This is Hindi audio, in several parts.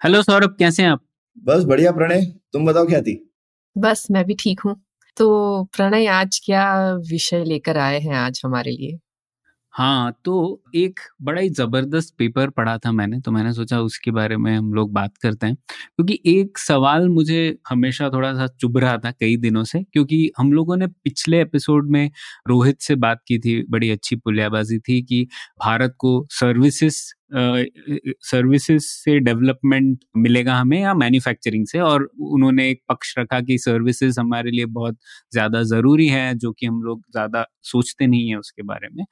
हेलो सौरभ कैसे हैं आप? बस बढ़िया प्रणय तुम बताओ ख्याति बस मैं भी ठीक हूँ। तो प्रणय आज क्या विषय लेकर आए हैं आज हमारे लिए? हाँ तो एक बड़ा ही ज़बरदस्त पेपर पढ़ा था मैंने तो मैंने सोचा उसके बारे में हम लोग बात करते हैं। क्योंकि एक सवाल मुझे हमेशा थोड़ा सा चुभ रहा था कई दिनों से क्योंकि हम लोगों ने पिछले एपिसोड में रोहित से बात की थी बड़ी अच्छी पुलियाबाजी थी कि भारत को सर्विसेज़ सर्विसेज़ से डेवलपमेंट मिलेगा हमें या मैन्युफैक्चरिंग से? और उन्होंने एक पक्ष रखा कि सर्विसेज़ हमारे लिए बहुत ज़्यादा ज़रूरी है, जो कि हम लोग ज़्यादा सोचते नहीं है उसके बारे में।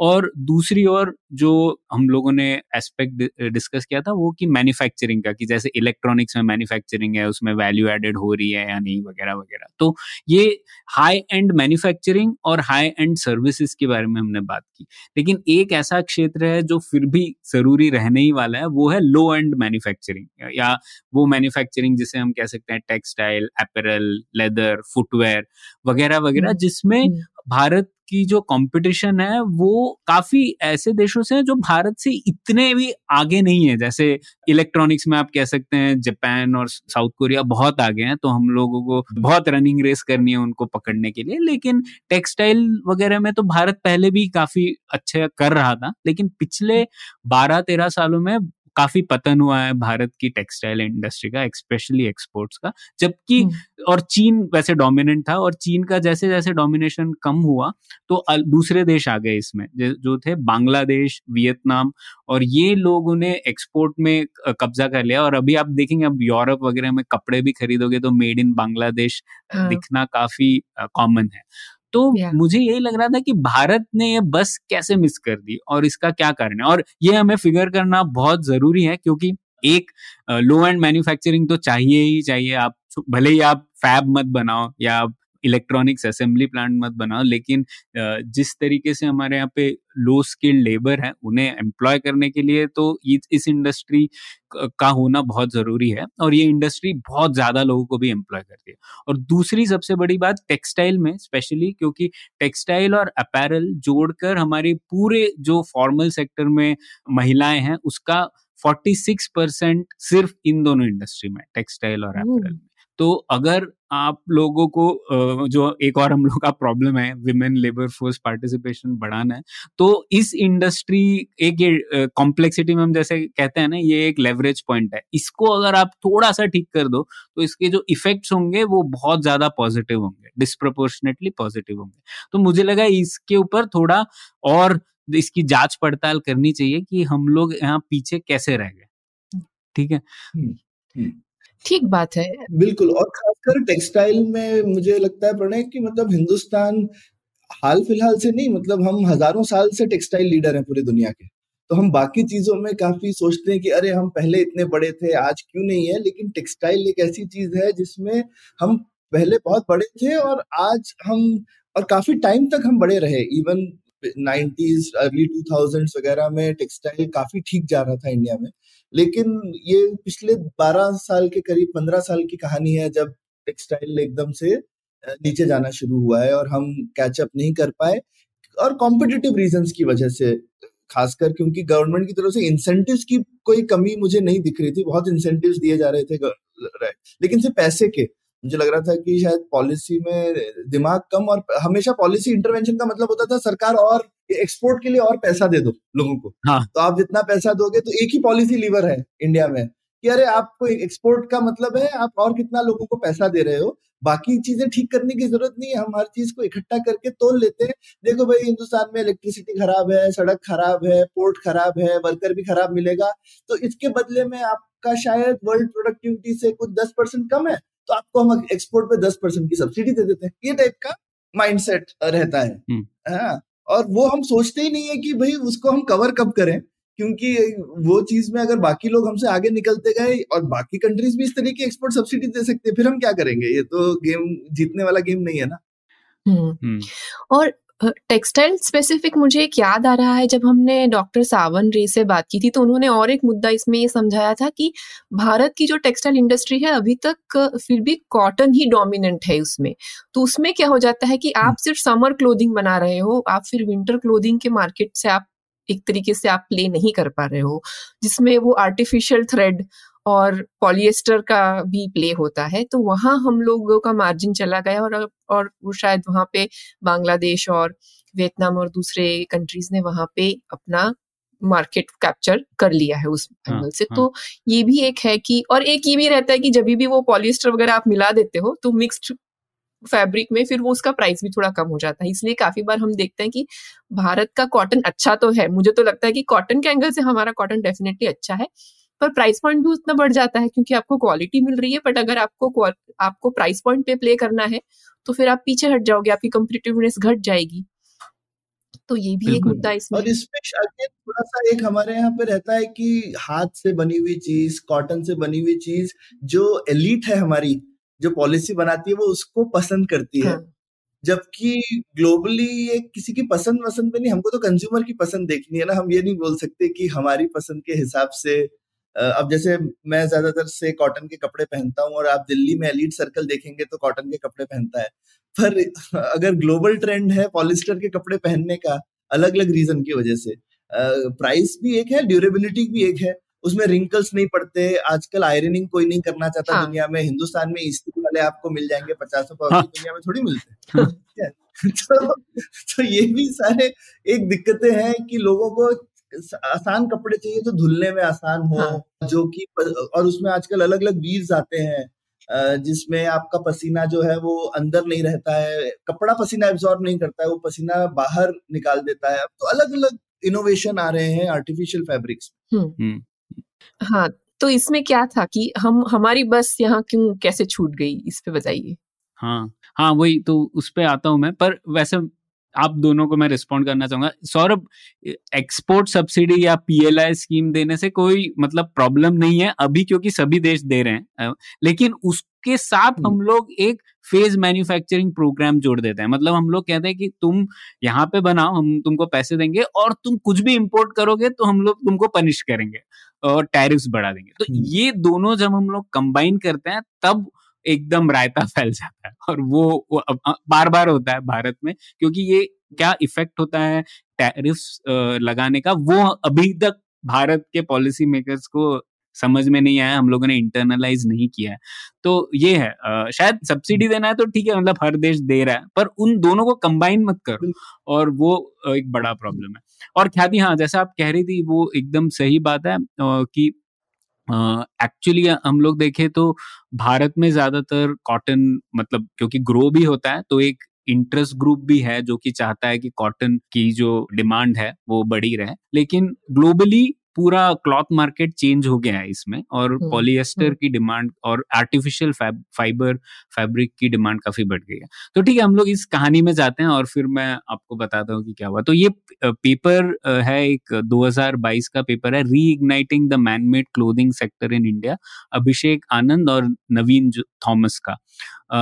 और दूसरी ओर जो हम लोगों ने एस्पेक्ट डिस्कस किया था वो कि मैन्युफैक्चरिंग का, कि जैसे इलेक्ट्रॉनिक्स में मैन्युफैक्चरिंग है, उसमें वैल्यू एडेड हो रही है या नहीं, वगैरह वगैरह। तो ये हाई एंड मैन्युफैक्चरिंग और हाई एंड सर्विसेज़ के बारे में हमने बात की। लेकिन एक ऐसा क्षेत्र है जो फिर भी ज़रूरी रहने ही वाला है वो है लो एंड मैन्युफैक्चरिंग या वो मैन्युफैक्चरिंग जिसे हम कह सकते हैं टेक्सटाइल एपरल लेदर फुटवेयर वगैरह वगैरह जिसमें हम्म। भारत की जो कंपटीशन है, वो काफ़ी ऐसे देशों से है जो भारत से इतने भी आगे नहीं है। जैसे इलेक्ट्रॉनिक्स में आप कह सकते हैं जापान और साउथ कोरिया बहुत आगे हैं तो हम लोगों को बहुत रनिंग रेस करनी है उनको पकड़ने के लिए। लेकिन टेक्सटाइल वगैरह में तो भारत पहले भी काफ़ी अच्छा कर रहा था, लेकिन पिछले बारह तेरह सालों में काफ़ी पतन हुआ है भारत की टेक्सटाइल इंडस्ट्री का स्पेशली एक्सपोर्ट्स का जबकि हम्म। और चीन वैसे डोमिनेंट था और चीन का जैसे जैसे डोमिनेशन कम हुआ तो दूसरे देश आ गए इसमें जो थे बांग्लादेश वियतनाम और ये लोगों ने एक्सपोर्ट में कब्जा कर लिया और अभी आप देखेंगे अब यूरोप वगैरह में कपड़े भी खरीदोगे तो मेड इन बांग्लादेश दिखना काफ़ी कॉमन है तो yeah. मुझे यही लग रहा था कि भारत ने ये बस कैसे मिस कर दी और इसका क्या कारण है और ये हमें फिगर करना बहुत ज़रूरी है क्योंकि एक लो एंड मैन्युफैक्चरिंग तो चाहिए ही चाहिए आप भले ही आप फैब मत बनाओ या आप इलेक्ट्रॉनिक्स असेंबली प्लांट मत बनाओ लेकिन जिस तरीके से हमारे यहाँ पे लो स्किल्ड लेबर है उन्हें एम्प्लॉय करने के लिए तो इस इंडस्ट्री का होना बहुत ज़रूरी है और ये इंडस्ट्री बहुत ज़्यादा लोगों को भी एम्प्लॉय करती है। और दूसरी सबसे बड़ी बात टेक्सटाइल में स्पेशली क्योंकि टेक्सटाइल और अपैरल जोड़कर हमारी पूरे जो फॉर्मल सेक्टर में महिलाएँ हैं उसका 46 परसेंट सिर्फ़ इन दोनों इंडस्ट्री में टेक्सटाइल और अपैरल में। तो अगर आप लोगों को जो एक और हम लोग का प्रॉब्लम है विमेन लेबर फोर्स पार्टिसिपेशन बढ़ाना है तो इस इंडस्ट्री एक ये कॉम्प्लेक्सिटी में हम जैसे कहते हैं ना ये एक लेवरेज पॉइंट है। इसको अगर आप थोड़ा सा ठीक कर दो तो इसके जो इफेक्ट्स होंगे वो बहुत ज़्यादा पॉजिटिव होंगे डिस्प्रपोर्शनेटली पॉजिटिव होंगे। तो मुझे लगा इसके ऊपर थोड़ा और इसकी जाँच पड़ताल करनी चाहिए कि हम लोग यहाँ पीछे कैसे रह गए। ठीक है? हम्म, हम्म। ठीक बात है। बिल्कुल, और खासकर टेक्सटाइल में मुझे लगता है प्रणय कि मतलब हिंदुस्तान हाल फ़िलहाल से नहीं मतलब हम हज़ारों साल से टेक्सटाइल लीडर हैं पूरी दुनिया के। तो हम बाकी चीज़ों में काफ़ी सोचते हैं कि अरे, हम पहले इतने बड़े थे, आज क्यों नहीं है? लेकिन टेक्सटाइल एक ऐसी चीज़ है जिसमें हम पहले बहुत बड़े थे और आज हम, और काफ़ी टाइम तक हम बड़े रहे। Even nineties early two thousand वगैरह में टेक्सटाइल काफ़ी ठीक जा रहा था इंडिया में। लेकिन ये पिछले बारह साल के करीब, पंद्रह साल की कहानी है जब टेक्सटाइल एकदम से नीचे जाना शुरू हुआ है और हम कैचअप नहीं कर पाए और कॉम्पिटिटिव रीजंस की वजह से, खासकर क्योंकि गवर्नमेंट की तरफ़ से इंसेंटिव्स की कोई कमी मुझे नहीं दिख रही थी, बहुत इंसेंटिव्स दिए जा रहे थे लेकिन सिर्फ़ पैसे के। मुझे लग रहा था कि शायद पॉलिसी में दिमाग कम और हमेशा पॉलिसी इंटरवेंशन का मतलब होता था सरकार और एक्सपोर्ट के लिए और पैसा दे दो लोगों को। हाँ. तो आप जितना पैसा दोगे तो एक ही पॉलिसी लीवर है इंडिया में कि अरे आपको एक्सपोर्ट का मतलब है आप और कितना लोगों को पैसा दे रहे हो। बाकी चीज़ें ठीक करने की ज़रूरत नहीं है। हम हर चीज़ को इकट्ठा करके तोल लेते हैं। देखो भाई हिंदुस्तान में इलेक्ट्रिसिटी खराब है सड़क खराब है पोर्ट खराब है वर्कर भी खराब मिलेगा। तो इसके बदले में आपका शायद वर्ल्ड प्रोडक्टिविटी से कुछ दस परसेंट कम है तो आपको हम एक्सपोर्ट पे दस परसेंट की सब्सिडी दे देते हैं। ये टाइप का माइंडसेट रहता है। हम्म। हाँ। और वो हम सोचते ही नहीं है कि भाई उसको हम कवर कब करें क्योंकि वो चीज़ में अगर बाकी लोग हमसे आगे निकलते गए और बाकी कंट्रीज़ भी इस तरह की एक्सपोर्ट सब्सिडी दे सकते हैं फिर हम क्या करेंगे ये तो गेम जीतने वाला गेम नहीं है ना हम्म। हम्म। और टेक्सटाइल स्पेसिफिक मुझे एक याद आ रहा है जब हमने डॉक्टर सावन रे से बात की थी तो उन्होंने और एक मुद्दा इसमें ये समझाया था कि भारत की जो टेक्सटाइल इंडस्ट्री है अभी तक फिर भी कॉटन ही डोमिनेंट है उसमें तो उसमें क्या हो जाता है कि आप हम्म। सिर्फ़ समर क्लोथिंग बना रहे हो आप फिर विंटर क्लोथिंग के मार्केट से आप एक तरीके से आप प्ले नहीं कर पा रहे हो जिसमें वो आर्टिफिशियल थ्रेड और पॉलिएस्टर का भी प्ले होता है तो वहाँ हम लोगों का मार्जिन चला गया और और वो शायद वहाँ पे बांग्लादेश और वियतनाम और दूसरे कंट्रीज़ ने वहाँ पे अपना मार्केट कैप्चर कर लिया है उस एंगल हाँ, से। हाँ. तो ये भी एक है कि और एक ये भी रहता है कि जब भी वो पॉलिएस्टर वगैरह आप मिला देते हो तो मिक्स्ड फैब्रिक में फिर वो उसका प्राइस भी थोड़ा कम हो जाता है। इसलिए काफ़ी बार हम देखते हैं कि भारत का कॉटन अच्छा तो है। मुझे तो लगता है कि कॉटन के एंगल से हमारा कॉटन डेफिनेटली अच्छा है। पर प्राइस पॉइंट भी उतना बढ़ जाता है क्योंकि आपको क्वालिटी मिल रही है बट अगर आपको आपको प्राइस पॉइंट पे प्ले करना है तो फिर आप पीछे हट जाओगे आपकी कम्पिटेटिवनेस घट जाएगी। तो ये भी एक मुद्दा इसमें और इसमें थोड़ा सा एक हमारे यहाँ पे रहता है कि हाथ से बनी हुई चीज़ कॉटन से बनी हुई चीज़ जो एलिट है हमारी जो पॉलिसी बनाती है वो उसको पसंद करती है। हाँ. जबकि ग्लोबली ये किसी की पसंद पसंद पे नहीं हमको तो कंज्यूमर की पसंद देखनी है ना हम ये नहीं बोल सकते कि हमारी पसंद के हिसाब से अब जैसे मैं ज़्यादातर से कॉटन के कपड़े पहनता हूँ और आप दिल्ली में एलिट सर्कल देखेंगे तो कॉटन के कपड़े पहनता है पर अगर ग्लोबल ट्रेंड है पॉलिस्टर के कपड़े पहनने का अलग अलग रीजन की वजह से प्राइस भी एक है ड्यूरेबिलिटी भी एक है उसमें रिंकल्स नहीं पड़ते आजकल आयरनिंग कोई नहीं करना चाहता हाँ. दुनिया में हिंदुस्तान में इस्त्री वाले आपको मिल जाएँगे पचास रुपए हाँ. दुनिया में थोड़ी मिलते हैं हाँ. तो, तो ये भी सारे एक दिक्कतें हैं कि लोगों को आसान कपड़े चाहिए तो धुलने में आसान हो हाँ. जो कि और उसमें आजकल अलग अलग वीव्स आते हैं जिसमें आपका पसीना जो है वो अंदर नहीं रहता है कपड़ा पसीना एब्जॉर्ब नहीं करता है वो पसीना बाहर निकाल देता है तो अलग अलग इनोवेशन आ रहे हैं आर्टिफिशियल फैब्रिक्स हाँ तो इसमें क्या था कि हम हमारी बस यहाँ क्यों कैसे छूट गई इस पे बताइए। हाँ हाँ वही तो उस पे आता हूँ मैं पर वैसे आप दोनों को मैं रिस्पॉन्ड करना चाहूँगा सौरभ एक्सपोर्ट सब्सिडी या पीएलआई स्कीम देने से कोई मतलब प्रॉब्लम नहीं है अभी क्योंकि सभी देश दे रहे हैं लेकिन उसके साथ हम हम्म। लोग एक फ़ेज़ मैन्युफैक्चरिंग प्रोग्राम जोड़ देते हैं मतलब हम लोग कहते हैं कि तुम यहाँ पे बनाओ हम तुमको पैसे देंगे और तुम कुछ भी इम्पोर्ट करोगे तो हम लोग तुमको पनिश करेंगे और टैरिफ्स बढ़ा देंगे तो हम्म। ये दोनों जब हम लोग कंबाइन करते हैं तब एकदम रायता फैल जाता है। और वो, वो बार बार होता है भारत में क्योंकि ये क्या इफ़ेक्ट होता है टैरिफ्स लगाने का वो अभी तक भारत के पॉलिसी मेकर्स को समझ में नहीं आया हम लोगों ने इंटरनलाइज नहीं किया है। तो ये है आ, शायद सब्सिडी देना है तो ठीक है मतलब हर देश दे रहा है पर उन दोनों को कंबाइन मत करो। और वो एक बड़ा प्रॉब्लम है। और ख्याति हाँ जैसा आप कह रही थी वो एकदम सही बात है कि एक्चुअली uh, हम लोग देखें तो भारत में ज़्यादातर कॉटन मतलब क्योंकि ग्रो भी होता है तो एक इंटरेस्ट ग्रुप भी है जो कि चाहता है कि कॉटन की जो डिमांड है वो बढ़ी रहे। लेकिन ग्लोबली पूरा क्लॉथ मार्केट चेंज हो गया है इसमें और पॉलिएस्टर हम्म, हम्म। की डिमांड और आर्टिफिशियल फाइबर फैब्रिक की डिमांड काफ़ी बढ़ गई है। तो ठीक है हम लोग इस कहानी में जाते हैं और फिर मैं आपको बताता हूँ कि क्या हुआ। तो ये पेपर है एक 2022 का पेपर है reigniting the manmade clothing sector in India Abhishek Anand और नवीन थॉमस का।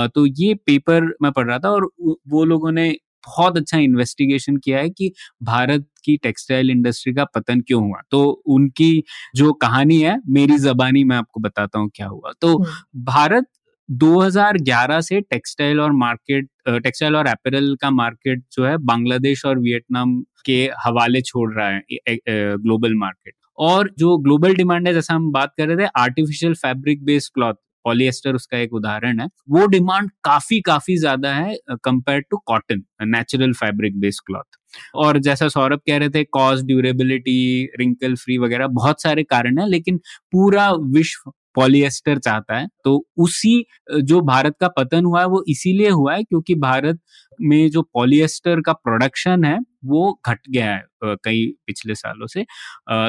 तो ये पेपर मैं पढ़ रहा था और वो लोगों ने बहुत अच्छा इन्वेस्टिगेशन किया है कि भारत की टेक्सटाइल इंडस्ट्री का पतन क्यों हुआ? तो उनकी जो कहानी है मेरी जबानी मैं आपको बताता हूँ क्या हुआ। तो हम्म। भारत 2011 से टेक्सटाइल और मार्केट टेक्सटाइल और एपरल का मार्केट जो है बांग्लादेश और वियतनाम के हवाले छोड़ रहा है ग्लोबल मार्केट और जो ग्लोबल डिमांड है जैसा हम बात कर रहे थे artificial fabric based cloth polyester उसका एक उदाहरण है। वो डिमांड काफ़ी काफ़ी ज़्यादा है compare to cotton natural fabric based cloth और जैसा सौरभ कह रहे थे कॉस्ट ड्यूरेबिलिटी रिंकल फ्री वगैरह बहुत सारे कारण है, लेकिन पूरा विश्व पॉलिएस्टर चाहता है। तो उसी जो भारत का पतन हुआ है, वो इसीलिए हुआ है क्योंकि भारत में जो पॉलिएस्टर का प्रोडक्शन है वो घट गया है कई पिछले सालों से।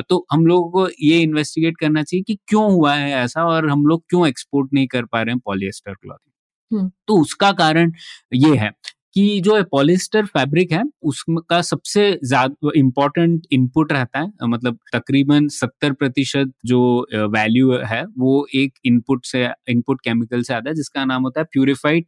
तो हम लोगों को ये इन्वेस्टिगेट करना चाहिए कि क्यों हुआ है ऐसा और हम लोग क्यों एक्सपोर्ट नहीं कर पा रहे हैं पॉलिएस्टर क्लॉथिंग हम्म। तो उसका कारण ये है कि जो पॉलिस्टर फैब्रिक है उसका सबसे ज़्यादा इम्पोर्टेंट इनपुट रहता है मतलब तकरीबन सत्तर प्रतिशत जो वैल्यू है वो एक इनपुट से इनपुट केमिकल से आता है जिसका नाम होता है प्यूरिफाइड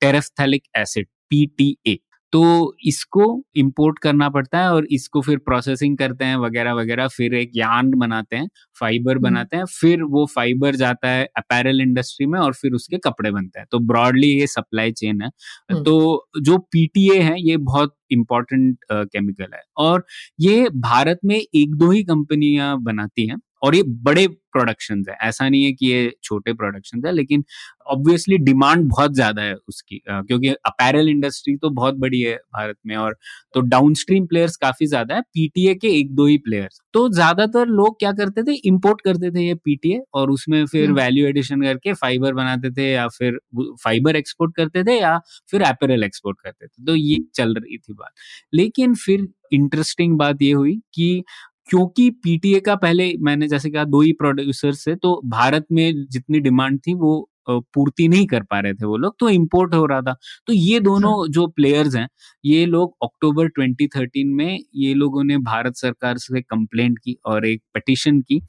टेरेफ्थैलिक एसिड पीटीए तो इसको इंपोर्ट करना पड़ता है और इसको फिर प्रोसेसिंग करते हैं वगैरह वगैरह फिर एक यान बनाते हैं फाइबर हम्म। बनाते हैं फिर वो फाइबर जाता है अपैरल इंडस्ट्री में और फिर उसके कपड़े बनते हैं। तो ब्रॉडली ये सप्लाई चेन है। हम्म। तो जो पीटीए है ये बहुत इंपॉर्टेंट केमिकल है। और ये भारत में एक दो ही कंपनियाँ बनाती हैं। और ये बड़े प्रोडक्शन है। ऐसा नहीं है कि ये छोटे प्रोडक्शन है लेकिन ऑब्वियसली डिमांड बहुत ज़्यादा है उसकी क्योंकि अपैरल इंडस्ट्री तो बहुत बड़ी है भारत में और तो डाउनस्ट्रीम प्लेयर्स काफ़ी ज़्यादा है पीटीए के एक दो ही प्लेयर्स तो ज़्यादातर लोग क्या करते थे इंपोर्ट करते थे ये पीटीए और उसमें फिर वैल्यू हम्म। एडिशन करके फाइबर बनाते थे या फिर फाइबर एक्सपोर्ट करते थे या फिर अपैरल एक्सपोर्ट करते थे। तो ये चल रही थी बात। लेकिन फिर इंटरेस्टिंग बात ये हुई कि क्योंकि पीटीए का पहले मैंने जैसे कहा दो ही प्रोड्यूसर से तो भारत में जितनी डिमांड थी वो पूर्ति नहीं कर पा रहे थे वो लोग तो इंपोर्ट हो रहा था तो ये दोनों हाँ। जो प्लेयर्स हैं ये लोग अक्टूबर 2013 में ये लोगों ने भारत सरकार से कंप्लेंट की और एक पटिशन की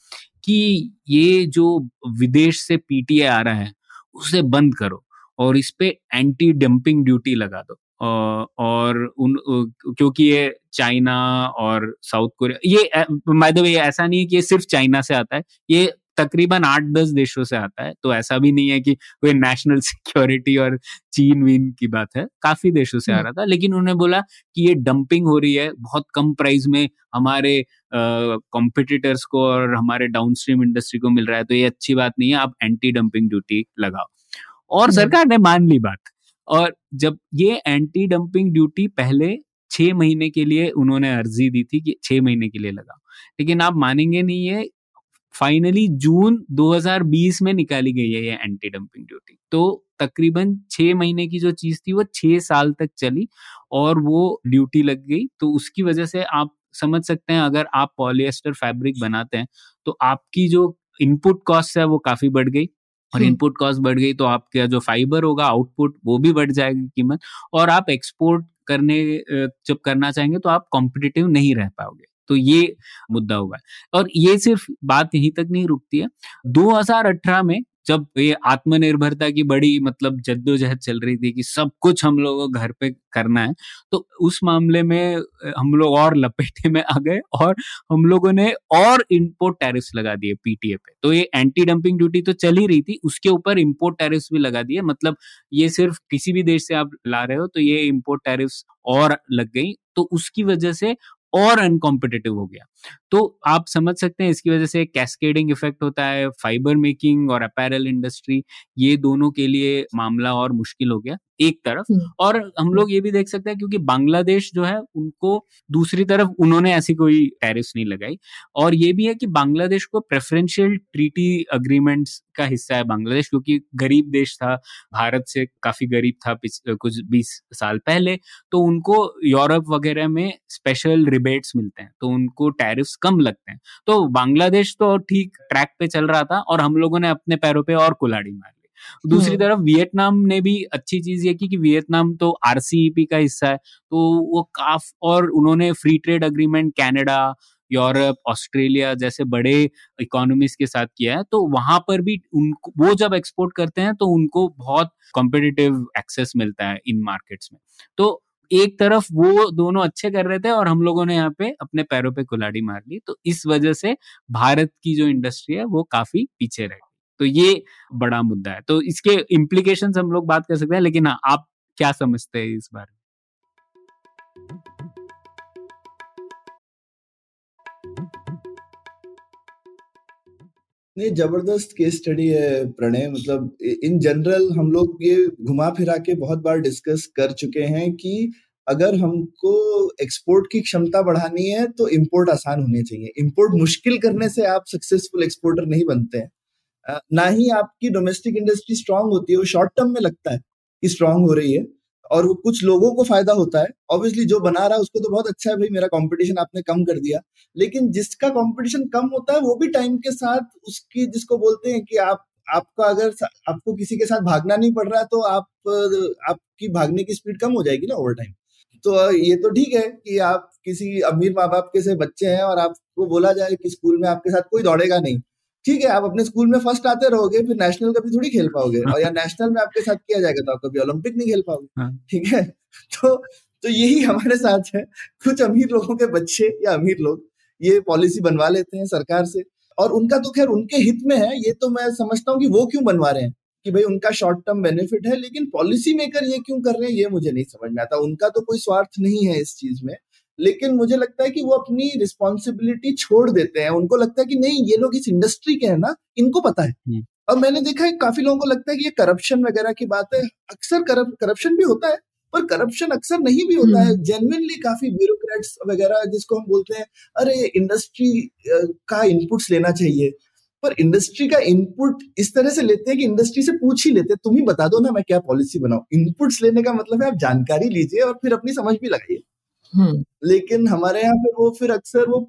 कि ये जो विदेश से पीटीए आ रहा है उसे बंद करो और इस पे एंटी डंपिंग ड्यूटी लगा दो और उन क्योंकि ये चाइना और साउथ कोरिया ये बाय द वे ऐसा नहीं है कि ये सिर्फ़ चाइना से आता है ये तकरीबन आठ दस देशों से आता है तो ऐसा भी नहीं है कि कोई नेशनल सिक्योरिटी और चीन वीन की बात है काफ़ी देशों से आ रहा था लेकिन उन्होंने बोला कि ये डंपिंग हो रही है बहुत कम प्राइस में हमारे कॉम्पिटिटर्स को और हमारे डाउनस्ट्रीम इंडस्ट्री को मिल रहा है तो ये अच्छी बात नहीं है आप एंटी डंपिंग ड्यूटी लगाओ। और सरकार ने मान ली बात और जब ये एंटी डंपिंग ड्यूटी पहले छह महीने के लिए उन्होंने अर्जी दी थी कि छह महीने के लिए लगाओ। लेकिन आप मानेंगे नहीं है फाइनली जून 2020 में निकाली गई है ये एंटी डंपिंग ड्यूटी तो तकरीबन छह महीने की जो चीज़ थी, वो छह साल तक चली और वो ड्यूटी लग गई। तो उसकी वजह से आप समझ सकते हैं, अगर आप पॉलिएस्टर फैब्रिक बनाते हैं तो आपकी जो इनपुट कॉस्ट है, वो काफ़ी बढ़ गई। और इनपुट हम्म। कॉस्ट बढ़ गई तो आपका जो फाइबर होगा आउटपुट वो भी बढ़ जाएगी कीमत और आप एक्सपोर्ट करने जब करना चाहेंगे तो आप कॉम्पिटिटिव नहीं रह पाओगे। तो ये मुद्दा हुआ है। और ये सिर्फ़ बात यहीं तक नहीं रुकती है। 2018 में जब ये आत्मनिर्भरता की बड़ी मतलब जद्दोजहद चल रही थी कि सब कुछ हम लोगों घर पे करना है तो उस मामले में हम लोग और लपेटे में आ गए और हम लोगों ने और इम्पोर्ट टैरिफ्स लगा दिए पीटीए पे। तो ये एंटी डंपिंग ड्यूटी तो चल ही रही थी, उसके ऊपर इम्पोर्ट टैरिफ्स भी लगा दिए। मतलब ये सिर्फ़ किसी भी देश से आप ला रहे हो तो ये इम्पोर्ट टैरिफ्स और लग गई। तो उसकी वजह से और अनकॉम्पिटेटिव हो गया। तो आप समझ सकते हैं इसकी वजह से कैस्केडिंग इफ़ेक्ट होता है फाइबर मेकिंग और अपैरल इंडस्ट्री ये दोनों के लिए मामला और मुश्किल हो गया एक तरफ़। हम्म। और हम लोग ये भी देख सकते हैं क्योंकि बांग्लादेश जो है उनको दूसरी तरफ़ उन्होंने ऐसी कोई टैरिफ नहीं लगाई। और ये भी है कि बांग्लादेश को प्रेफरेंशियल ट्रीटी अग्रीमेंट्स का हिस्सा है बांग्लादेश क्योंकि गरीब देश था भारत से काफ़ी गरीब था कुछ बीस साल पहले तो उनको यूरोप वगैरह में स्पेशल रिबेट्स मिलते हैं तो उनको टैरिफ कम लगते हैं। तो बांग्लादेश तो ठीक ट्रैक पे चल रहा था और हम लोगों ने अपने पैरों पे और कुलाड़ी मार दूसरी हम्म। तरफ़ वियतनाम ने भी अच्छी चीज़ ये की कि वियतनाम तो आरसीईपी का हिस्सा है तो वो काफ और उन्होंने free trade agreement Canada Europe Australia जैसे बड़े इकोनॉमीज के साथ किया है तो वहाँ पर भी उनको वो जब एक्सपोर्ट करते हैं तो उनको बहुत कॉम्पिटिटिव एक्सेस मिलता है इन मार्केट्स में। तो एक तरफ़ वो दोनों अच्छे कर रहे थे और हम लोगों ने यहाँ पे अपने पैरों पे कुलाड़ी मार ली। तो इस वजह से भारत की जो इंडस्ट्री है, वो काफ़ी पीछे रह गई। तो ये बड़ा मुद्दा है। तो इसके इम्प्लीकेशन हम लोग बात कर सकते हैं, लेकिन हाँ आप क्या समझते हैं इस बारे नहीं, ज़बरदस्त केस स्टडी है प्रणय। मतलब इन जनरल हम लोग ये घुमा फिरा के बहुत बार डिस्कस कर चुके हैं कि अगर हमको एक्सपोर्ट की क्षमता बढ़ानी है तो इंपोर्ट आसान होने चाहिए। इंपोर्ट मुश्किल करने से आप सक्सेसफुल एक्सपोर्टर नहीं बनते हैं। ना ही आपकी डोमेस्टिक इंडस्ट्री स्ट्रांग होती है, वो शॉर्ट टर्म में लगता है कि स्ट्रांग हो रही है। और वो कुछ लोगों को फ़ायदा होता है। ऑब्वियसली जो बना रहा है, उसको तो बहुत अच्छा है भाई, मेरा कंपटीशन आपने कम कर दिया। लेकिन जिसका कंपटीशन कम होता है, वो भी टाइम के साथ उसकी जिसको बोलते हैं कि आप, आपका अगर आपको किसी के साथ भागना नहीं पड़ रहा तो आप, आपकी भागने की स्पीड कम हो जाएगी ना ओवर टाइम तो ये तो ठीक है कि आप किसी अमीर माँ बाप के से बच्चे हैं और आपको बोला जाए कि स्कूल में आपके साथ कोई दौड़ेगा नहीं। ठीक है आप अपने स्कूल में फ़र्स्ट आते रहोगे फिर नेशनल कभी थोड़ी खेल पाओगे। और या नेशनल में आपके साथ किया जाएगा तो आप कभी ओलंपिक नहीं खेल पाओगे। हाँ। ठीक है? तो तो यही हमारे साथ है। कुछ अमीर लोगों के बच्चे या अमीर लोग ये पॉलिसी बनवा लेते हैं सरकार से। और उनका तो खैर उनके हित में है ये तो मैं समझता हूँ कि वो क्यों बनवा रहे हैं कि भाई उनका शॉर्ट टर्म बेनिफिट है लेकिन पॉलिसी मेकर ये क्यों कर रहे हैं ये मुझे नहीं समझ में आता। उनका तो कोई स्वार्थ नहीं है इस चीज़ में। लेकिन मुझे लगता है कि वो अपनी रिस्पॉन्सिबिलिटी छोड़ देते हैं उनको लगता है कि नहीं ये लोग इस इंडस्ट्री के हैं ना इनको पता है हम्म। और मैंने देखा है काफ़ी लोगों को लगता है कि ये करप्शन वगैरह की बात है अक्सर करप्शन भी होता है पर करप्शन अक्सर नहीं भी होता है जेनविनली हम्म। काफ़ी ब्यूरोक्रेट्स वगैरह जिसको हम बोलते हैं अरे इंडस्ट्री का इनपुट्स लेना चाहिए पर इंडस्ट्री का इनपुट इस तरह से लेते हैं कि इंडस्ट्री से पूछ ही लेते हैं तुम ही बता दो ना मैं क्या पॉलिसी बनाऊ इनपुट्स लेने का मतलब है आप जानकारी लीजिए और फिर अपनी समझ भी लगाइए हम्म। लेकिन हमारे यहाँ पे वो फिर अक्सर वो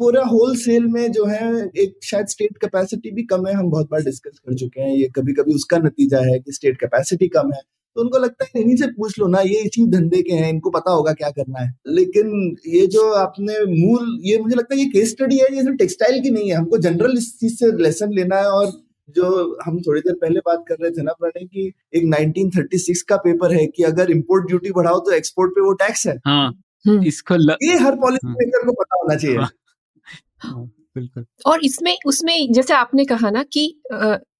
पूरा होल सेल में जो है एक शायद स्टेट कैपेसिटी भी कम है हम बहुत बार डिस्कस कर चुके हैं। ये कभी कभी उसका नतीजा है कि स्टेट कैपेसिटी कम है। तो उनको लगता है इन्हीं से पूछ लो ना ये इसी धंधे के हैं इनको पता होगा क्या करना है। लेकिन ये जो आपने मूल ये मुझे लगता है ये केस स्टडी है ये सिर्फ़ टेक्सटाइल की नहीं है। हमको जनरल इस चीज़ से लेसन लेना है और जो हम थोड़ी देर पहले बात कर रहे थे ना प्रणय की एक 1936 का पेपर है कि अगर इम्पोर्ट ड्यूटी बढ़ाओ तो एक्सपोर्ट पे वो टैक्स है। हाँ, हम्म। इसको ल... ये हर पॉलिसी मेकर हाँ। को पता होना चाहिए। हाँ, हाँ, बिल्कुल। और इसमें उसमें जैसे आपने कहा ना कि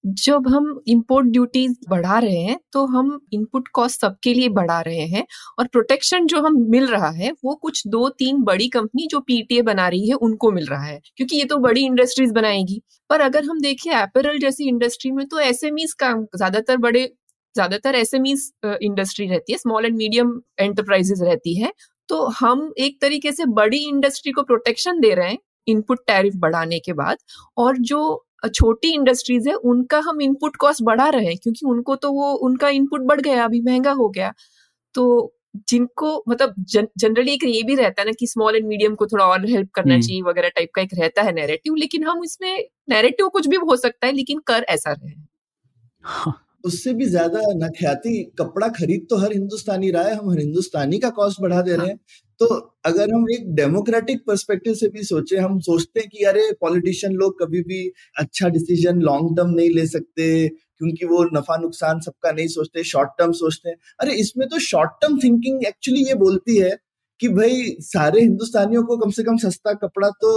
जब हम इंपोर्ट ड्यूटीज़ बढ़ा रहे हैं तो हम इनपुट कॉस्ट सबके लिए बढ़ा रहे हैं और प्रोटेक्शन जो हम मिल रहा है वो कुछ दो तीन बड़ी कंपनी जो पीटीए बना रही है उनको मिल रहा है। क्योंकि ये तो बड़ी इंडस्ट्रीज़ बनाएगी। पर अगर हम देखें एपरल जैसी इंडस्ट्री में तो एस का ज़्यादातर बड़े ज़्यादातर एस इंडस्ट्री रहती है। स्मॉल एंड मीडियम एंटरप्राइजेस रहती है। तो हम एक तरीके से बड़ी इंडस्ट्री को प्रोटेक्शन दे रहे हैं इनपुट टैरिफ बढ़ाने के बाद और जो छोटी इंडस्ट्रीज़ है उनका हम इनपुट कॉस्ट बढ़ा रहे हैं क्योंकि उनको तो वो उनका इनपुट बढ़ गया अभी महँगा हो गया। तो जिनको मतलब जन जनरली एक ये भी रहता है ना कि स्मॉल एंड मीडियम को थोड़ा और हेल्प करना चाहिए वगैरह टाइप का एक रहता है नैरेटिव लेकिन हम इसमें नैरेटिव कुछ भी हो सकता है लेकिन कर ऐसा रहे हाँ। उससे भी ज़्यादा नख्याति कपड़ा खरीद तो हर हिंदुस्तानी रहा है हम हर हिंदुस्तानी का कॉस्ट बढ़ा दे रहे हैं। तो अगर हम एक डेमोक्रेटिक परस्पेक्टिव से भी सोचे हम सोचते हैं कि अरे पॉलिटिशियन लोग कभी भी अच्छा डिसीज़न लॉन्ग टर्म नहीं ले सकते क्योंकि वो नफा नुकसान सबका नहीं सोचते शॉर्ट टर्म सोचते हैं। अरे इसमें तो शॉर्ट टर्म थिंकिंग एक्चुअली ये बोलती है कि भाई सारे हिंदुस्तानियों को कम से कम सस्ता कपड़ा तो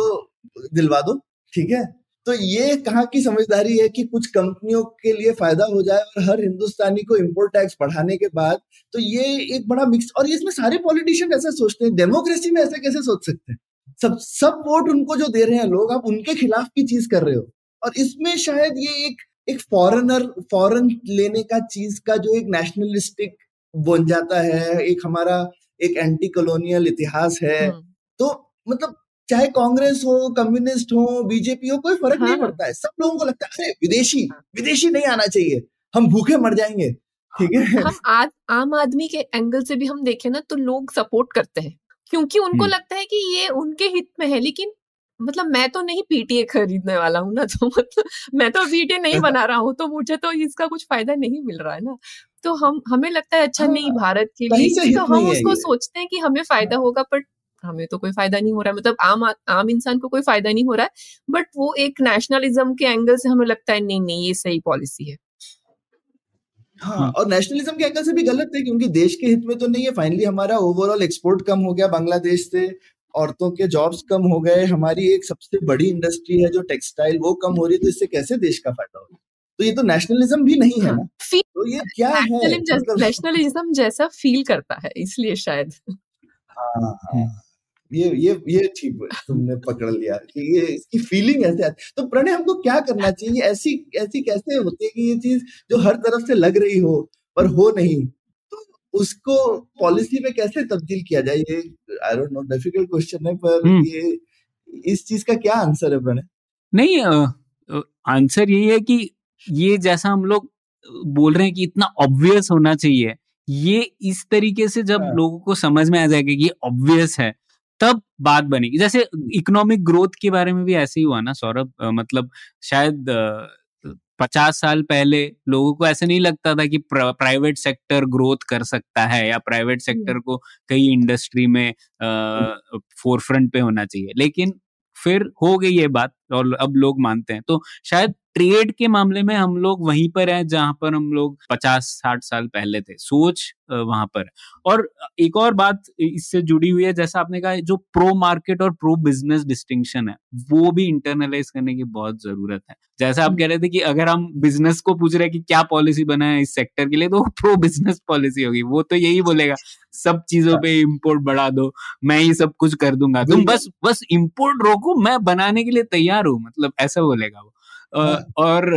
दिलवा दो ठीक है? तो ये कहाँ की समझदारी है कि कुछ कंपनियों के लिए फ़ायदा हो जाए और हर हिंदुस्तानी को इम्पोर्ट टैक्स बढ़ाने के बाद तो ये एक बड़ा मिक्स और इसमें सारे पॉलिटिशियन ऐसे सोचते हैं डेमोक्रेसी में ऐसे कैसे सोच सकते हैं सब सब वोट उनको जो दे रहे हैं लोग आप उनके खिलाफ की चीज़ कर रहे हो और इसमें शायद ये एक एक फॉरेनर फॉरेन लेने का चीज़ का जो एक नेशनलिस्टिक बन जाता है एक हमारा एक एंटी कॉलोनियल इतिहास है हम्म। तो मतलब चाहे कांग्रेस हो कम्युनिस्ट हो बीजेपी हो कोई फ़र्क हाँ। नहीं पड़ता है। सब लोगों को लगता है अरे विदेशी हाँ। विदेशी नहीं आना चाहिए। हम भूखे मर जाएँगे। ठीक है? हम आज आम आदमी के एंगल से भी हम देखें ना तो लोग सपोर्ट करते हैं। क्योंकि उनको हम्म। लगता है कि ये उनके हित में है लेकिन मतलब मैं तो नहीं पीटीए खरीदने वाला हूँ ना तो मतलब मैं तो पीटीए नहीं बना रहा हूँ तो मुझे तो इसका कुछ फ़ायदा नहीं मिल रहा है ना। तो हम हमें लगता है अच्छा हाँ, नहीं भारत के लिए तो हम उसको सोचते हैं कि हमें फ़ायदा होगा पर हमें तो कोई फ़ायदा नहीं हो रहा है। मतलब आम आम इंसान को कोई फ़ायदा नहीं हो रहा है बट वो एक नेशनलिज्म के एंगल से हमें लगता है नहीं नहीं ये सही पॉलिसी है। हाँ और नेशनलिज्म के एंगल से भी गलत है क्योंकि देश के हित में तो नहीं है। फाइनली हमारा ओवरऑल एक्सपोर्ट कम हो गया बांग्लादेश से औरतों के जॉब्स कम हो गए। हमारी एक सबसे बड़ी इंडस्ट्री है जो टेक्सटाइल वो कम हो रही है तो इससे कैसे देश का फ़ायदा होगा? तो ये तो नेशनलिज्म भी नहीं है ना? हाँ, तो ये क्या है? नेशनलिज्म मतलब जैसा फील करता है इसलिए शायद। हाँ, हाँ। ये ये ये ठीक तुमने पकड़ लिया कि ये इसकी फीलिंग ऐसे आती तो प्रणय हमको क्या करना चाहिए ऐसी ऐसी कैसे होती है कि ये चीज़ जो हर तरफ़ से लग रही हो पर हो नहीं तो उसको पॉलिसी में कैसे तब्दील किया जाए ये I don't know difficult question है पर हम्म। ये इस चीज़ का क्या आंसर है प्रणय नहीं आंसर यही है कि ये जैसा हम लोग बोल रहे हैं कि इतना ऑब्वियस होना चाहिए ये इस तरीके से जब हाँ. लोगों को समझ में आ जाएगा कि ये ऑब्वियस है तब बात बनेगी। जैसे इकोनॉमिक ग्रोथ के बारे में भी ऐसे ही हुआ ना सौरभ मतलब शायद पचास साल पहले लोगों को ऐसे नहीं लगता था कि प्राइवेट सेक्टर ग्रोथ कर सकता है या प्राइवेट सेक्टर को कई इंडस्ट्री में फोर फ्रंट पे होना चाहिए। लेकिन फिर हो गई ये बात और अब लोग मानते हैं। तो शायद ट्रेड के मामले में हम लोग वहीं पर हैं जहाँ पर हम लोग पचास साठ साल पहले थे। सोच वहाँ पर। और एक और बात इससे जुड़ी हुई है जैसा आपने कहा जो प्रो मार्केट और प्रो बिज़नेस डिस्टिंक्शन है वो भी इंटरनलाइज करने की बहुत ज़रूरत है। जैसा आप कह रहे थे कि अगर हम बिज़नेस को पूछ रहे हैं कि क्या पॉलिसी बनाए इस सेक्टर के लिए तो प्रो बिज़नेस पॉलिसी होगी। वो तो यही बोलेगा सब चीज़ों पे इम्पोर्ट बढ़ा दो मैं ही सब कुछ कर दूँगा। तुम बस बस इम्पोर्ट रोको मैं बनाने के लिए तैयार हूँ मतलब ऐसा बोलेगा वो। हाँ। और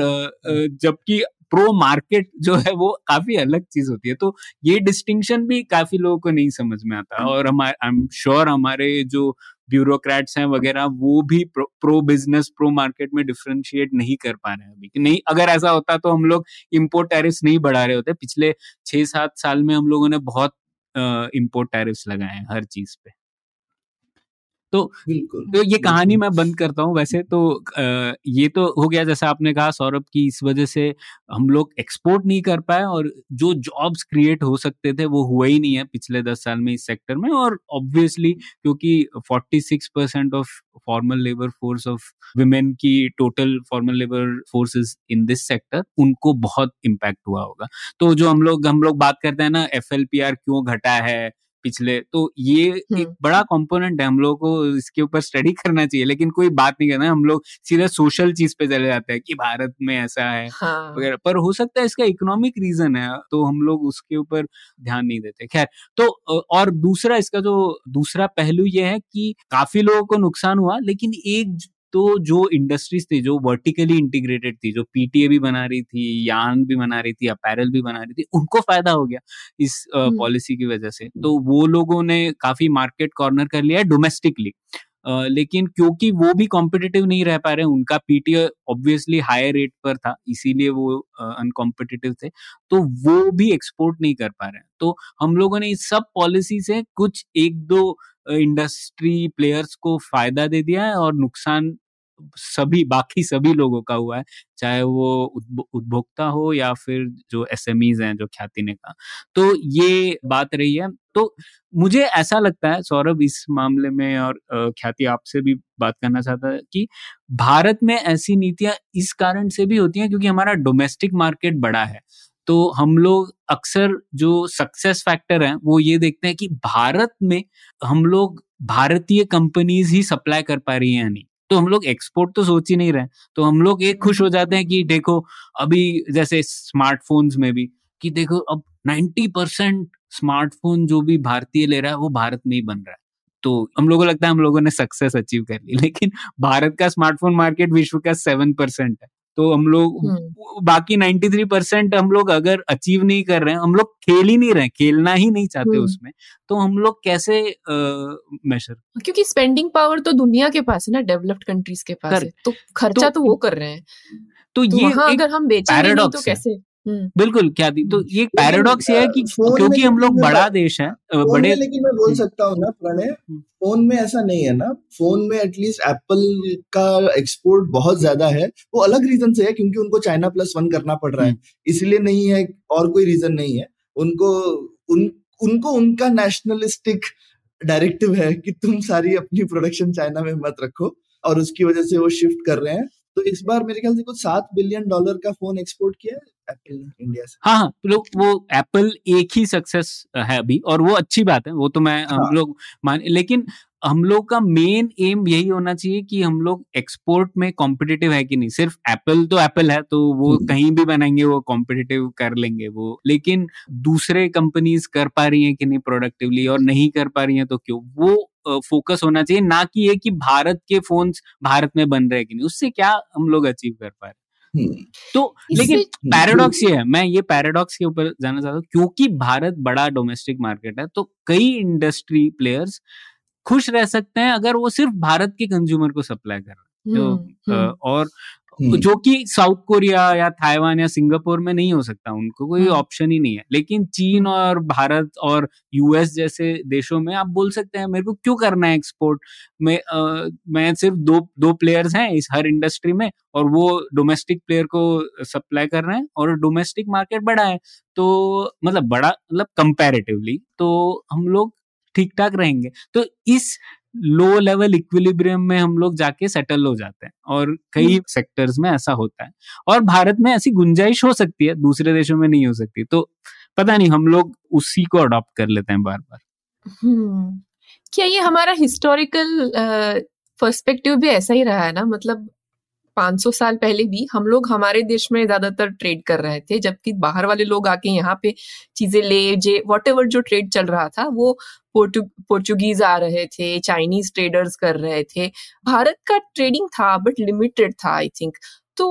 जबकि प्रो मार्केट जो है वो काफ़ी अलग चीज़ होती है। तो ये डिस्टिंक्शन भी काफ़ी लोगों को नहीं समझ में आता। और हमारे आई एम श्योर हमारे जो ब्यूरोक्रेट्स हैं वगैरह वो भी प्रो, बिज़नेस प्रो मार्केट में डिफ्रेंशिएट नहीं कर पा रहे हैं अभी। नहीं अगर ऐसा होता तो हम लोग इम्पोर्ट टैरिफ्स नहीं बढ़ा रहे होते। पिछले छह सात साल में हम लोगों ने बहुत इम्पोर्ट टैरिफ्स लगाए हैं हर चीज़ पे। तो तो ये कहानी मैं बंद करता हूँ वैसे तो आ, ये तो हो गया जैसा आपने कहा सौरभ की इस वजह से हम लोग एक्सपोर्ट नहीं कर पाए और जो जॉब्स क्रिएट हो सकते थे वो हुआ ही नहीं है पिछले दस साल में इस सेक्टर में और ऑब्वियसली क्योंकि 46 percent of formal labour force of women की total formal labour forces in this sector उनको बहुत इम्पैक्ट हुआ होगा। तो जो हम लोग हम लोग बात करते हैं ना एफएलपीआर क्यों घटा है? पिछले तो ये एक बड़ा कंपोनेंट है हम लोग को इसके ऊपर स्टडी करना चाहिए लेकिन कोई बात नहीं करना हम लोग सीधा सोशल चीज़ पे चले जाते हैं कि भारत में ऐसा है हाँ। वगैरह पर हो सकता है इसका इकोनॉमिक रीजन है तो हम लोग उसके ऊपर ध्यान नहीं देते खैर तो और दूसरा इसका जो दूसरा पहलू ये है कि काफ़ी लोगों को नुकसान हुआ लेकिन एक तो जो इंडस्ट्रीज़ थी जो वर्टिकली इंटीग्रेटेड थी जो पीटीए भी बना रही थी यान भी बना रही थी अपैरल भी बना रही थी उनको फ़ायदा हो गया इस पॉलिसी की वजह से। तो वो लोगों ने काफ़ी मार्केट कॉर्नर कर लिया है डोमेस्टिकली Uh, लेकिन क्योंकि वो भी कॉम्पिटिटिव नहीं रह पा रहे उनका पीटीए ऑब्वियसली हायर रेट पर था इसीलिए वो अनकॉम्पिटिटिव थे तो वो भी एक्सपोर्ट नहीं कर पा रहे हैं। तो हम लोगों ने इस सब पॉलिसी से कुछ एक दो इंडस्ट्री प्लेयर्स को फ़ायदा दे दिया है और नुकसान सभी, बाकी सभी लोगों का हुआ है, चाहे वो उपभोक्ता हो या फिर जो एस हैं, जो ख्याति ने कहा। तो ये बात रही है। तो मुझे ऐसा लगता है, सौरभ, इस मामले में और ख्याति आपसे भी बात करना चाहता है कि भारत में ऐसी नीतियाँ इस कारण से भी होती हैं क्योंकि हमारा डोमेस्टिक मार्केट बड़ा है। तो हम लोग अक्सर जो सक्सेस फैक्टर है, वो ये देखते हैं कि भारत में हम लोग भारतीय कंपनीज़ ही सप्लाई कर पा रही हैं नहीं। तो हम लोग एक्सपोर्ट तो सोच ही नहीं रहे तो हम लोग एक खुश हो जाते हैं कि देखो, अभी जैसे स्मार्टफोन्स में भी, कि देखो, अब 90 परसेंट स्मार्टफ़ोन जो भी भारतीय ले रहा है, वो भारत में ही बन रहा है। तो हम लोगों को लगता है हम लोगों ने सक्सेस अचीव कर ली। लेकिन भारत का स्मार्टफ़ोन मार्केट विश्व का सेवन परसेंट है। तो हम लोग बाकी नाइन्टी थ्री परसेंट हम लोग अगर अचीव नहीं कर रहे हैं हम लोग खेल ही नहीं रहे खेलना ही नहीं चाहते हम्म। उसमें तो हम लोग कैसे मेजर क्योंकि स्पेंडिंग पावर तो दुनिया के पास है ना डेवलप्ड कंट्रीज़ के पास है तो खर्चा तो, तो वो कर रहे हैं। तो, तो ये अगर हम बेचेंगे तो कैसे? हम्म। बिल्कुल क्या थी तो ये पैराडॉक्स ये है कि क्योंकि हम लोग बड़ा देश है बड़े लेकिन मैं बोल हम्म। सकता हूँ ना प्रणय फ़ोन हम्म। में ऐसा नहीं है ना। फ़ोन में एटलीस्ट एप्पल का एक्सपोर्ट बहुत ज़्यादा है। वो अलग रीजन से है क्योंकि उनको चाइना प्लस वन करना पड़ रहा है। इसलिए नहीं है और कोई रीजन नहीं है। उनको उन उनको उनका नेशनलिस्टिक डायरेक्टिव है कि तुम सारी अपनी प्रोडक्शन चाइना में मत रखो और उसकी वजह से वो शिफ्ट कर रहे हैं। तो इस बार मेरे ख्याल से कुछ सात बिलियन डॉलर का फ़ोन एक्सपोर्ट किया है। एप्पल इंडिया से हाँ हाँ लोग वो एप्पल एक ही सक्सेस है अभी और वो अच्छी बात है वो तो मैं हाँ. हम लोग मान लेकिन हम लोग का मेन एम यही होना चाहिए कि हम लोग एक्सपोर्ट में कॉम्पिटिटिव है कि नहीं सिर्फ़ एप्पल तो एप्पल है तो वो हम्म। कहीं भी बनाएँगे वो कॉम्पिटिटिव कर लेंगे वो लेकिन दूसरे कंपनीज़ कर पा रही हैं कि नहीं प्रोडक्टिवली और नहीं कर पा रही हैं तो क्यों वो फोकस होना चाहिए ना कि ये कि भारत के फोन्स भारत में बन रहे कि नहीं उससे क्या हम लोग अचीव कर पा रहे। तो लेकिन पैराडॉक्स ये है मैं ये पैराडॉक्स के ऊपर जाना चाहता हूँ क्योंकि भारत बड़ा डोमेस्टिक मार्केट है तो कई इंडस्ट्री प्लेयर्स खुश रह सकते हैं अगर वो सिर्फ़ भारत के कंज्यूमर को सप्लाई कर रहे हैं तो हम्म, हम्म। और हम्म। जो कि साउथ कोरिया या ताइवान या सिंगापुर में नहीं हो सकता उनको कोई ऑप्शन हम्म। ही नहीं है। लेकिन चीन और भारत और यूएस जैसे देशों में आप बोल सकते हैं मेरे को क्यों करना है एक्सपोर्ट में आ, मैं सिर्फ़ दो दो प्लेयर्स हैं इस हर इंडस्ट्री में और वो डोमेस्टिक प्लेयर को सप्लाई कर रहे हैं और डोमेस्टिक मार्केट बड़ा है। तो मतलब बड़ा मतलब कंपेरेटिवली तो हम लोग ठीक ठाक रहेंगे। तो इस लो लेवल इक्विलिब्रियम में हम लोग जाके सेटल हो जाते हैं और कई सेक्टर्स हम्म। में ऐसा होता है और भारत में ऐसी गुंजाइश हो सकती है दूसरे देशों में नहीं हो सकती तो पता नहीं हम लोग उसी को अडॉप्ट कर लेते हैं बार बार हम्म। क्या ये हमारा हिस्टोरिकल पर्सपेक्टिव भी ऐसा ही रहा है ना मतलब 500 साल पहले भी हम लोग हमारे देश में ज़्यादातर ट्रेड कर रहे थे, जबकि बाहर वाले लोग आके यहाँ पे चीज़ें ले, जे वॉट जो ट्रेड चल रहा था, वो पोर्चुगीज आ रहे थे चाइनीज़ ट्रेडर्स कर रहे थे। भारत का ट्रेडिंग था बट लिमिटेड था आई थिंक तो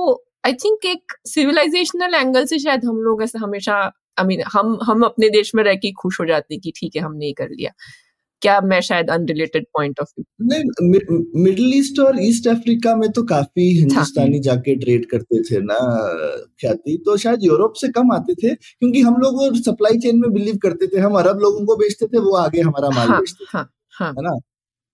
आई थिंक एक सिविलाइजेशनल एंगल से शायद हम लोग ऐसा हमेशा आई मीन हम हम अपने देश में रह के खुश हो जाते कि ठीक है, हमने ये कर लिया। क्या मैं शायद अनरिलेटेड पॉइंट ऑफ़ व्यू नहीं मिडिल ईस्ट और ईस्ट अफ्रीका में तो काफ़ी हिंदुस्तानी जाके ट्रेड करते थे ना ख्याति तो शायद यूरोप से कम आते थे क्योंकि हम लोग वो सप्लाई चेन में बिलीव करते थे हम अरब लोगों को बेचते थे वो आगे हमारा माल हाँ, बेचते थे हाँ, हाँ. है ना?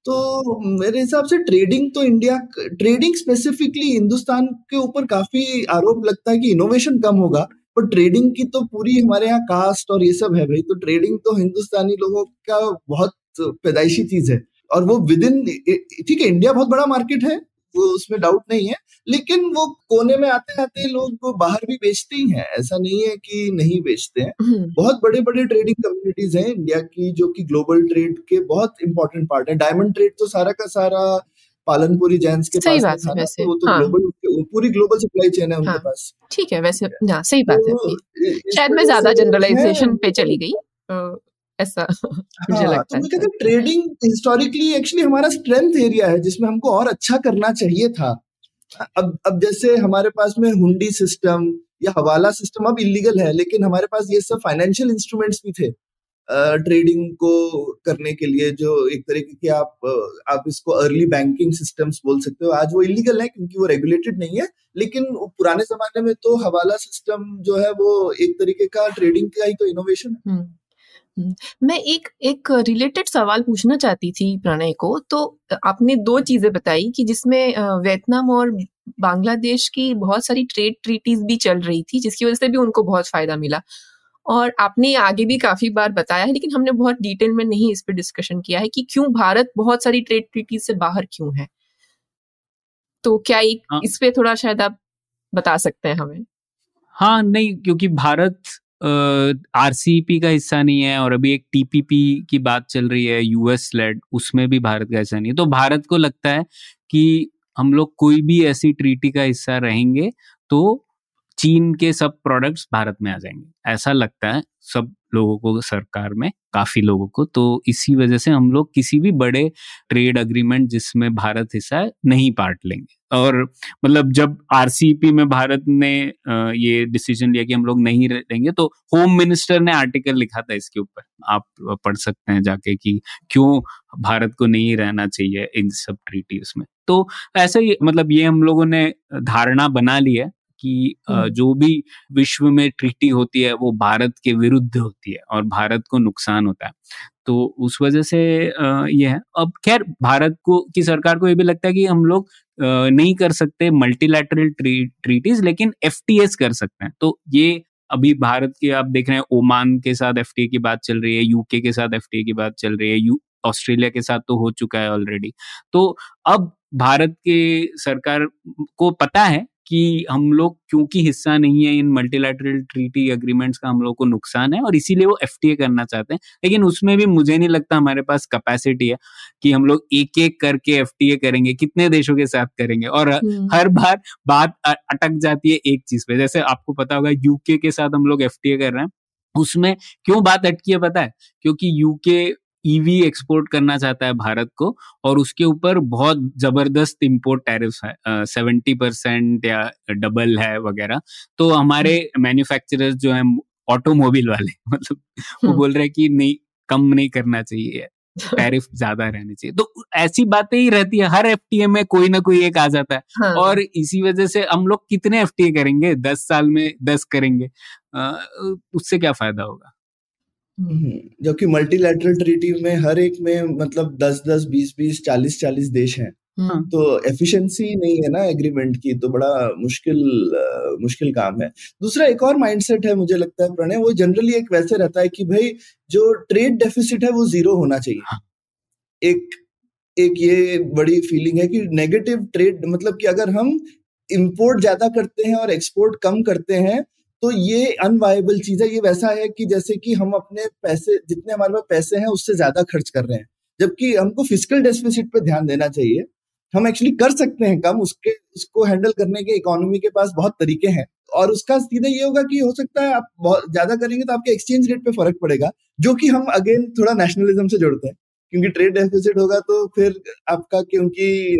तो मेरे हिसाब से ट्रेडिंग तो इंडिया ट्रेडिंग स्पेसिफिकली हिंदुस्तान के ऊपर काफ़ी आरोप लगता है कि इनोवेशन कम होगा पर ट्रेडिंग की तो पूरी हमारे यहाँ कास्ट और ये सब है भाई तो ट्रेडिंग तो हिंदुस्तानी लोगों का बहुत पैदाइशी चीज़ है। और वो विद इन ठीक है इंडिया बहुत बड़ा मार्केट है वो उसमें डाउट नहीं है लेकिन वो कोने में आते आते लोग बाहर भी बेचते ही हैं। ऐसा नहीं है कि नहीं बेचते हैं। हम्म। बहुत बड़े बड़े ट्रेडिंग कम्युनिटीज हैं इंडिया की जो कि ग्लोबल ट्रेड के बहुत इंपॉर्टेंट पार्ट है। डायमंड ट्रेड तो सारा का सारा पालनपुरी जैंस के सही पास बात है वैसे। तो वो तो हाँ. ग्लोबल पूरी ग्लोबल सप्लाई चेन है उनके हाँ. पास। ठीक है वैसे हाँ सही बात तो है शायद मैं ज़्यादा जनरलाइजेशन पे चली गई। ऐसा मुझे हाँ, लगता तो है। ट्रेडिंग हिस्टोरिकली एक्चुअली हमारा स्ट्रेंथ एरिया है जिसमें हमको और अच्छा करना चाहिए था। अब अब जैसे हमारे पास में हुंडी सिस्टम या हवाला सिस्टम अब इलीगल है लेकिन हमारे पास ये सब फाइनेंशियल इंस्ट्रूमेंट्स भी थे ट्रेडिंग को करने के लिए जो एक तरीके के आप आप इसको अर्ली बैंकिंग सिस्टम्स बोल सकते हो। आज वो इलीगल है क्योंकि वो रेगुलेटेड नहीं है लेकिन पुराने जमाने में तो हवाला सिस्टम जो है वो एक तरीके का ट्रेडिंग का ही तो इनोवेशन है। मैं एक एक रिलेटेड सवाल पूछना चाहती थी प्रणय को तो आपने दो चीज़ें बताई कि जिसमें वियतनाम और बांग्लादेश की बहुत सारी ट्रेड ट्रीटीज भी चल रही थी जिसकी वजह से भी उनको बहुत फ़ायदा मिला। और आपने आगे भी काफ़ी बार बताया है लेकिन हमने बहुत डिटेल में नहीं इस पर डिस्कशन किया है कि क्यों भारत बहुत सारी ट्रेड ट्रीटीज से बाहर क्यों है। तो क्या एक हाँ, इस पे थोड़ा शायद आप बता सकते हैं हमें? हाँ नहीं क्योंकि भारत आरसीईपी का हिस्सा नहीं है और अभी एक टीपीपी की बात चल रही है यूएस लेड उसमें भी भारत का हिस्सा नहीं है। तो भारत को लगता है कि हम लोग कोई भी ऐसी ट्रीटी का हिस्सा रहेंगे तो चीन के सब प्रोडक्ट्स भारत में आ जाएँगे। ऐसा लगता है सब लोगों को, सरकार में, काफ़ी लोगों को। तो इसी वजह से हम लोग किसी भी बड़े ट्रेड अग्रीमेंट जिसमें भारत हिस्सा नहीं पार्ट लेंगे। और मतलब जब आरसीपी में भारत ने ये डिसीज़न लिया कि हम लोग नहीं रहेंगे तो होम मिनिस्टर ने आर्टिकल लिखा था इसके ऊपर। आप पढ़ सकते हैं जाके कि क्यों भारत को नहीं रहना चाहिए इन सब ट्रीटीज में। तो ऐसे ही मतलब ये हम लोगों ने धारणा बना ली है। कि जो भी विश्व में ट्रीटी होती है वो भारत के विरुद्ध होती है और भारत को नुकसान होता है। तो उस वजह से ये है। अब खैर भारत को की सरकार को ये भी लगता है कि हम लोग नहीं कर सकते मल्टीलैटरल ट्रीटीज लेकिन एफ़ कर सकते हैं। तो ये अभी भारत के आप देख रहे हैं ओमान के साथ एफ़ की बात चल रही है यूके के साथ एफटीए की बात चल रही है यू ऑस्ट्रेलिया के साथ तो हो चुका है ऑलरेडी तो अब भारत के सरकार को पता है कि हम लोग क्योंकि हिस्सा नहीं है इन मल्टीलैटरल ट्रीटी अग्रीमेंट्स का हम लोग को नुकसान है और इसीलिए वो एफटीए करना चाहते हैं। लेकिन उसमें भी मुझे नहीं लगता हमारे पास कैपेसिटी है कि हम लोग एक एक करके एफटीए करेंगे कितने देशों के साथ करेंगे। और हम्म। हर बार बात अटक जाती है एक चीज़ पे। जैसे आपको पता होगा यूके के साथ हम लोग एफटीए कर रहे हैं उसमें क्यों बात अटकी है पता है? क्योंकि यूके ईवी e एक्सपोर्ट करना चाहता है भारत को और उसके ऊपर बहुत ज़बरदस्त इम्पोर्ट टैरिफ है सेवेंटी परसेंट या डबल है वगैरह। तो हमारे मैन्युफैक्चरर्स जो है ऑटोमोबाइल वाले मतलब वो हम्म। बोल रहे हैं कि नहीं कम नहीं करना चाहिए टैरिफ ज़्यादा रहने चाहिए। तो ऐसी बातें ही रहती है हर एफ़ में कोई ना कोई एक आ जाता है। हाँ। और इसी वजह से हम लोग कितने एफटीए करेंगे दस साल में दस करेंगे आ, उससे क्या फ़ायदा होगा? हम्म, जबकि मल्टीलैटरल ट्रीटी में हर एक में मतलब दस दस बीस बीस चालीस चालीस देश हैं हाँ। तो एफिशिएंसी नहीं है ना एग्रीमेंट की तो बड़ा मुश्किल आ, मुश्किल काम है दूसरा एक और माइंडसेट है मुझे लगता है प्रणय वो जनरली एक वैसे रहता है कि भाई जो ट्रेड डेफिसिट है वो ज़ीरो होना चाहिए हाँ। एक एक ये बड़ी फीलिंग है कि नेगेटिव ट्रेड मतलब कि अगर हम इंपोर्ट ज़्यादा करते हैं और एक्सपोर्ट कम करते हैं तो ये अनवायबल चीज़ है ये वैसा है कि जैसे कि हम अपने पैसे, जितने हमारे पास पैसे हैं, उससे ज़्यादा खर्च कर रहे हैं। जबकि हमको फ़िज़िकल डेफिसिट पे ध्यान देना चाहिए। हम एक्चुअली कर सकते हैं कम, उसके, उसको हैंडल करने के इकोनॉमी के पास बहुत तरीके हैं। और उसका सीधा ये होगा कि हो सकता है आप बहुत, ज़्यादा करेंगे तो आपके एक्सचेंज रेट पे फ़र्क पड़ेगा, जो कि हम अगेन थोड़ा नेशनलिज्म से जोड़ते हैं। क्योंकि ट्रेड डेफिसिट होगा तो फिर आपका, क्योंकि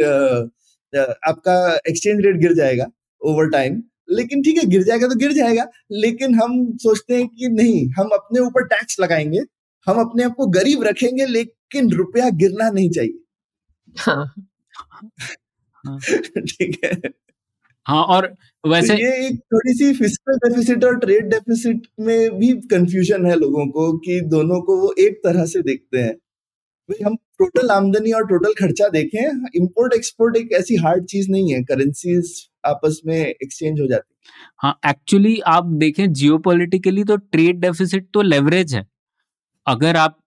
आपका एक्सचेंज रेट गिर जाएगा ओवर टाइम लेकिन ठीक है गिर जाएगा तो गिर जाएगा लेकिन हम सोचते हैं कि नहीं हम अपने ऊपर टैक्स लगाएँगे हम अपने आप को गरीब रखेंगे लेकिन रुपया गिरना नहीं चाहिए। हाँ। ठीक है। हाँ और वैसे तो ये एक थोड़ी सी फ़िज़िकल डेफिसिट और ट्रेड डेफिसिट में भी कंफ्यूजन है लोगों को कि दोनों को वो एक तरह से देखते हैं। भाई हम टोटल आमदनी और टोटल खर्चा देखें इंपोर्ट एक्सपोर्ट एक ऐसी हार्ड चीज़ नहीं है करेंसीज आपस में एक्सचेंज हो जाती हाँ। एक्चुअली आप देखें जियोपॉलिटिकली तो ट्रेड डेफिसिट तो लेवरेज है। अगर आप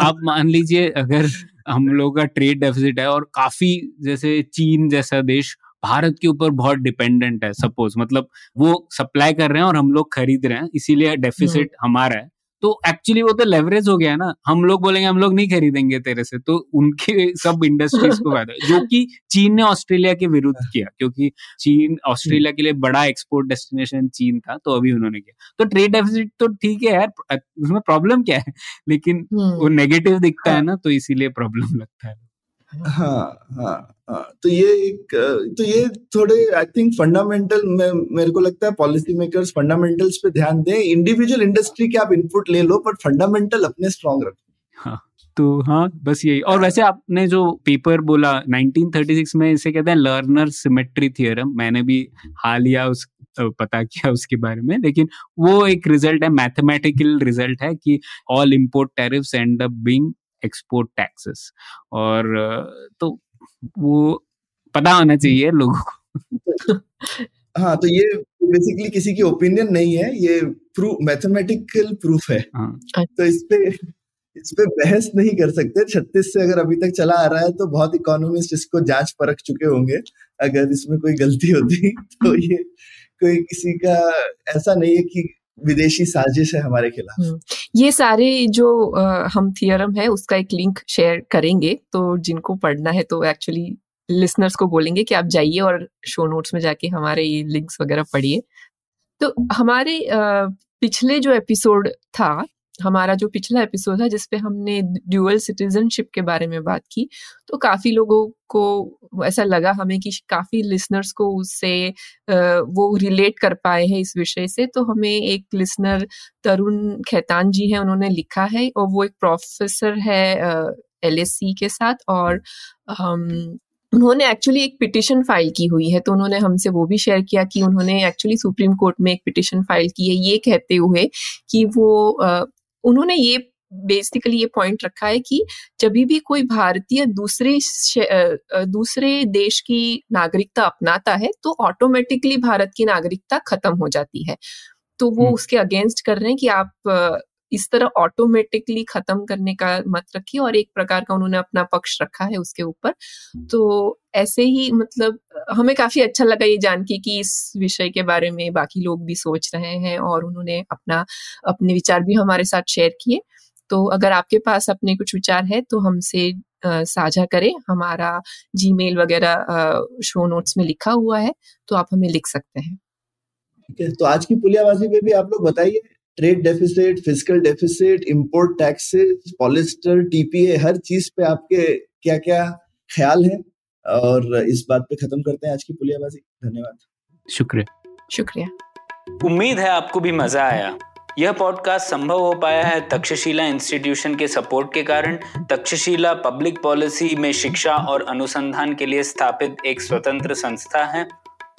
आप मान लीजिए अगर हम लोग का ट्रेड डेफिसिट है और काफ़ी जैसे चीन जैसा देश भारत के ऊपर बहुत डिपेंडेंट है सपोज़ मतलब वो सप्लाई कर रहे हैं और हम लोग खरीद रहे हैं इसीलिए डेफिसिट हम्म। हमारा है। तो एक्चुअली वो तो लेवरेज हो गया ना। हम लोग बोलेंगे हम लोग नहीं खरीदेंगे तेरे से। तो उनके सब इंडस्ट्रीज़ को फ़ायदा। जो कि चीन ने ऑस्ट्रेलिया के विरुद्ध किया क्योंकि चीन ऑस्ट्रेलिया के लिए बड़ा एक्सपोर्ट डेस्टिनेशन चीन था तो अभी उन्होंने किया। तो ट्रेड डेफिसिट तो ठीक है यार उसमें प्रॉब्लम क्या है? लेकिन हम्म। वो नेगेटिव दिखता है हाँ। ना तो इसीलिए प्रॉब्लम लगता है। हाँ हाँ हाँ तो ये एक तो ये थोड़े आई थिंक फंडामेंटल मेरे को लगता है पॉलिसी मेकर्स फंडामेंटल्स पे ध्यान दें। इंडिविजुअल इंडस्ट्री के आप इनपुट ले लो पर फंडामेंटल अपने स्ट्रॉन्ग रखो। हाँ तो हाँ बस यही। और वैसे आपने जो पेपर बोला 1936 में इसे कहते हैं लर्नर सिमेट्री थियरम मैंने भी हाल या उस पता किया उसके बारे में। लेकिन वो एक रिज़ल्ट है मैथमेटिकल रिज़ल्ट है कि all import tariffs end up being export taxes और तो वो पता होना चाहिए लोगों को। हाँ तो ये बेसिकली किसी की ओपिनियन नहीं है ये प्रूफ मैथमेटिकल प्रूफ है। हाँ. तो इस पे इस पे बहस नहीं कर सकते। छत्तीस से अगर अभी तक चला आ रहा है तो बहुत इकोनॉमिस्ट इसको जाँच परख चुके होंगे। अगर इसमें कोई गलती होती तो ये कोई किसी का ऐसा नहीं है कि विदेशी साजिश है हमारे खिलाफ हम्म। ये सारे जो आ, हम थियरम है उसका एक लिंक शेयर करेंगे तो जिनको पढ़ना है तो एक्चुअली लिसनर्स को बोलेंगे कि आप जाइए और शो नोट्स में जाके हमारे ये लिंक्स वगैरह पढ़िए तो हमारे आ, पिछले जो एपिसोड था हमारा जो पिछला एपिसोड था जिसपे हमने ड्यूअल सिटीजनशिप के बारे में बात की तो काफ़ी लोगों को ऐसा लगा हमें कि काफ़ी लिसनर्स को उससे वो रिलेट कर पाए हैं इस विषय से। तो हमें एक लिसनर तरुण खैतान जी है, उन्होंने लिखा है और वो एक प्रोफेसर है एलएससी के साथ और उन्होंने एक्चुअली एक पिटिशन फ़ाइल की हुई है तो उन्होंने हमसे वो भी शेयर किया कि उन्होंने एक्चुअली सुप्रीम कोर्ट में एक पिटिशन फ़ाइल की है। ये कहते हुए कि वो उन्होंने ये बेसिकली ये पॉइंट रखा है कि जब भी कोई भारतीय दूसरे दूसरे देश की नागरिकता अपनाता है तो ऑटोमेटिकली भारत की नागरिकता खत्म हो जाती है। तो वो उसके अगेंस्ट कर रहे हैं कि आप इस तरह ऑटोमेटिकली खत्म करने का मत रखिए और एक प्रकार का उन्होंने अपना पक्ष रखा है उसके ऊपर। तो ऐसे ही मतलब हमें काफ़ी अच्छा लगा ये जान के कि इस विषय के बारे में बाकी लोग भी सोच रहे हैं और उन्होंने अपना, अपने विचार भी हमारे साथ शेयर किए। तो अगर आपके पास अपने कुछ विचार है तो हमसे साझा करें। हमारा जीमेल वगैरह शो नोट्स में लिखा हुआ है तो आप हमें लिख सकते है तो आज की पुलियाबाजी में भी आप लोग बताइए trade deficit physical deficit import taxes polyester TPA हर चीज़ पे आपके क्या क्या ख्याल है? और इस बात पे खत्म करते हैं आज की पुलियाबाजी। धन्यवाद। शुक्रिया। शुक्रिया। उम्मीद है आपको भी मज़ा आया। यह पॉडकास्ट संभव हो पाया है तक्षशिला इंस्टीट्यूशन के सपोर्ट के कारण। तक्षशिला पब्लिक पॉलिसी में शिक्षा और अनुसंधान के लिए स्थापित एक स्वतंत्र संस्था है।